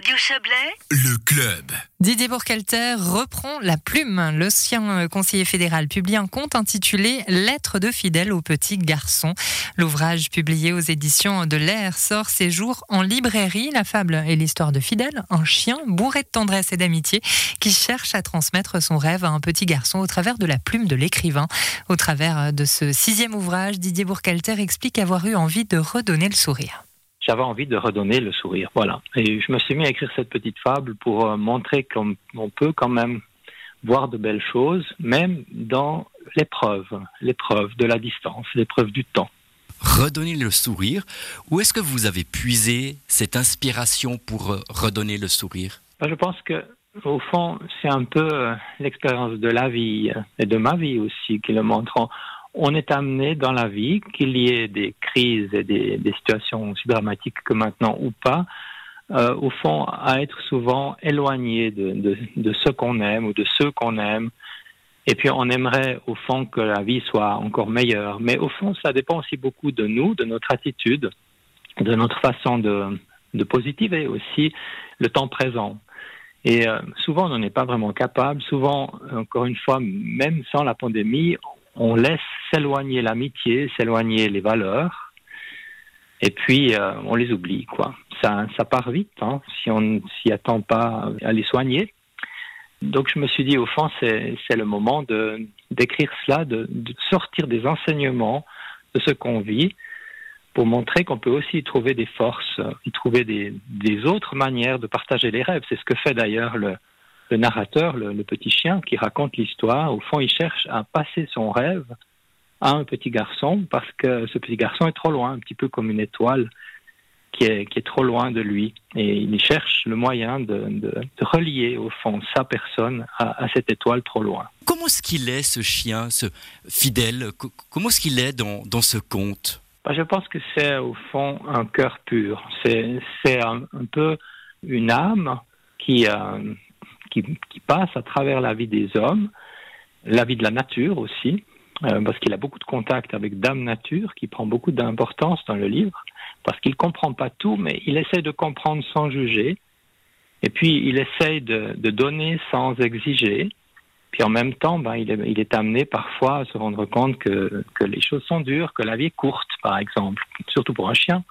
Radio Chablais, le club. Didier Bourcalter reprend la plume. L'ancien conseiller fédéral publie un conte intitulé Lettres de fidèle au petit garçon. L'ouvrage publié aux éditions de l'Air sort ses jours en librairie. La fable est l'histoire de Fidèle, un chien bourré de tendresse et d'amitié qui cherche à transmettre son rêve à un petit garçon au travers de la plume de l'écrivain. Au travers de ce sixième ouvrage, Didier Bourcalter explique avoir eu envie de redonner le sourire j'avais envie de redonner le sourire. Voilà. Et je me suis mis à écrire cette petite fable pour euh, montrer qu'on peut quand même voir de belles choses, même dans l'épreuve, l'épreuve de la distance, l'épreuve du temps. Redonner le sourire, où est-ce que vous avez puisé cette inspiration pour euh, redonner le sourire? Ben, Je pense que au fond, c'est un peu euh, l'expérience de la vie et de ma vie aussi qui le montre on est amené dans la vie, qu'il y ait des crises et des, situations aussi dramatiques que maintenant ou pas, euh, au fond, à être souvent éloigné de, ce qu'on aime ou de ceux qu'on aime. Et puis on aimerait au fond que la vie soit encore meilleure. Mais au fond, ça dépend aussi beaucoup de nous, de notre attitude, de notre façon de, de positiver aussi le temps présent. Et euh, souvent, on n'en est pas vraiment capable. Souvent, encore une fois, même sans la pandémie, on laisse s'éloigner l'amitié, s'éloigner les valeurs, et puis euh, on les oublie, quoi. Ça, ça part vite, hein, si on s'y attend pas à les soigner. Donc je me suis dit, au fond, c'est le moment d'écrire cela, de, sortir des enseignements de ce qu'on vit, pour montrer qu'on peut aussi y trouver des forces, y trouver des, des autres manières de partager les rêves. C'est ce que fait d'ailleurs le, le narrateur, le, petit chien qui raconte l'histoire, au fond, il cherche à passer son rêve à un petit garçon parce que ce petit garçon est trop loin, un petit peu comme une étoile qui est, qui est trop loin de lui. Et il cherche le moyen de, de, relier, au fond, sa personne à, cette étoile trop loin. Comment est-ce qu'il est, ce chien, ce fidèle? Comment est-ce qu'il est dans, dans ce conte? Bah, Je pense que c'est, au fond, un cœur pur. C'est un, un, peu une âme qui, euh, qui, passe à travers la vie des hommes, la vie de la nature aussi, euh, parce qu'il a beaucoup de contact avec Dame Nature, qui prend beaucoup d'importance dans le livre, parce qu'il ne comprend pas tout, mais il essaie de comprendre sans juger, et puis il essaie de, donner sans exiger, puis en même temps, ben, il, est, amené parfois à se rendre compte que, les choses sont dures, que la vie est courte, par exemple, surtout pour un chien,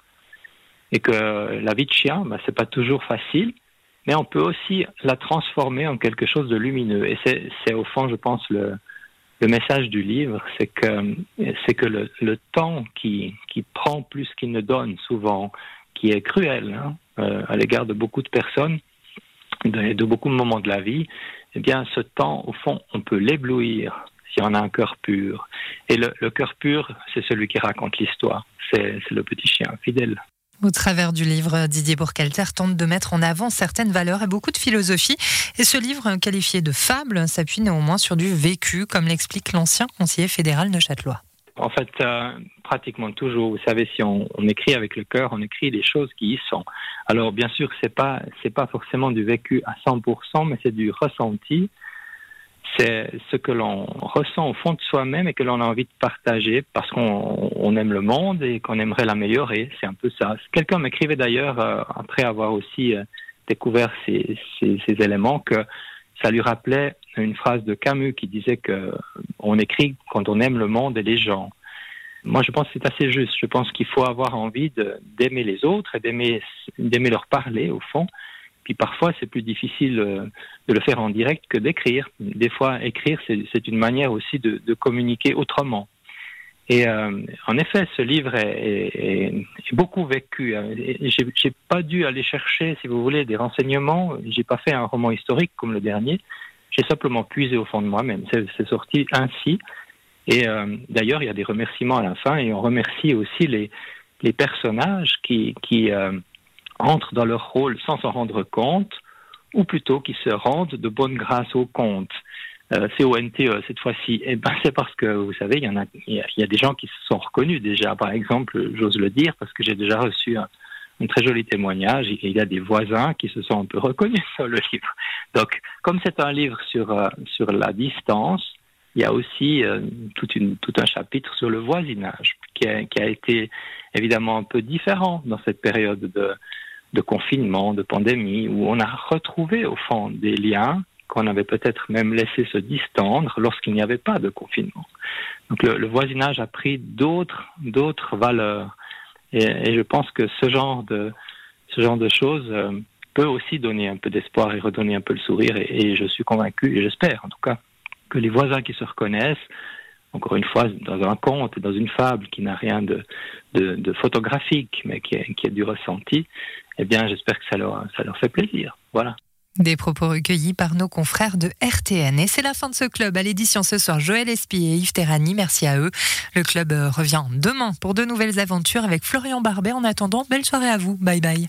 et que la vie de chien, ben, c'est pas toujours facile, mais on peut aussi la transformer en quelque chose de lumineux. Et c'est au fond, je pense, le, le message du livre, c'est que le, temps qui, qui prend plus qu'il ne donne souvent, qui est cruel hein, euh, à l'égard de beaucoup de personnes, de, de, beaucoup de moments de la vie, eh bien, ce temps, au fond, on peut l'éblouir si on a un cœur pur. Et le, le cœur pur, c'est celui qui raconte l'histoire. C'est le petit chien fidèle. Au travers du livre, Didier Bourcalter tente de mettre en avant certaines valeurs et beaucoup de philosophie. Et ce livre, qualifié de fable, s'appuie néanmoins sur du vécu, comme l'explique l'ancien conseiller fédéral de Châtelois. En fait, euh, pratiquement toujours, vous savez, si on, écrit avec le cœur, on écrit des choses qui y sont. Alors, bien sûr, c'est pas pas forcément du vécu à 100%, mais c'est du ressenti c'est ce que l'on ressent au fond de soi-même et que l'on a envie de partager parce qu'on aime le monde et qu'on aimerait l'améliorer. C'est un peu ça. Quelqu'un m'écrivait d'ailleurs, euh, après avoir aussi euh, découvert ces, éléments, que ça lui rappelait une phrase de Camus qui disait que on écrit quand on aime le monde et les gens. Moi, je pense que c'est assez juste. Je pense qu'il faut avoir envie d'aimer les autres et d'aimer leur parler, au fond, puis parfois, c'est plus difficile euh, de le faire en direct que d'écrire. Des fois, écrire, c'est une manière aussi de, communiquer autrement. Et euh, en effet, ce livre est, beaucoup vécu. J'ai pas dû aller chercher, si vous voulez, des renseignements. J'ai pas fait un roman historique comme le dernier. J'ai simplement puisé au fond de moi-même. C'est sorti ainsi. Et euh, d'ailleurs, il y a des remerciements à la fin, et on remercie aussi les, personnages qui entrent dans leur rôle sans s'en rendre compte, ou plutôt qui se rendent de bonne grâce au compte. Euh, CONTE cette fois-ci, eh ben, c'est parce que vous savez, il y a, des gens qui se sont reconnus déjà. Par exemple, j'ose le dire parce que j'ai déjà reçu un, très joli témoignage. Il y a des voisins qui se sont un peu reconnus sur le livre. Donc, comme c'est un livre sur euh, sur la distance, il y a aussi euh, tout un chapitre sur le voisinage qui a été évidemment un peu différent dans cette période de de confinement, de pandémie, où on a retrouvé au fond des liens qu'on avait peut-être même laissé se distendre lorsqu'il n'y avait pas de confinement. Donc le, voisinage a pris d'autres d'autres valeurs, et, je pense que ce genre de ce genre de choses euh, peut aussi donner un peu d'espoir et redonner un peu le sourire. Et, je suis convaincu, et j'espère en tout cas, que les voisins qui se reconnaissent, encore une fois, dans un conte, dans une fable qui n'a rien de, photographique, mais qui est du ressenti, eh bien, j'espère que ça leur, ça leur fait plaisir. Voilà. Des propos recueillis par nos confrères de RTN. Et c'est la fin de ce club. À l'édition ce soir, Joël Espy et Yves Terrani. Merci à eux. Le club euh, revient demain pour de nouvelles aventures avec Florian Barbet. En attendant, belle soirée à vous. Bye bye.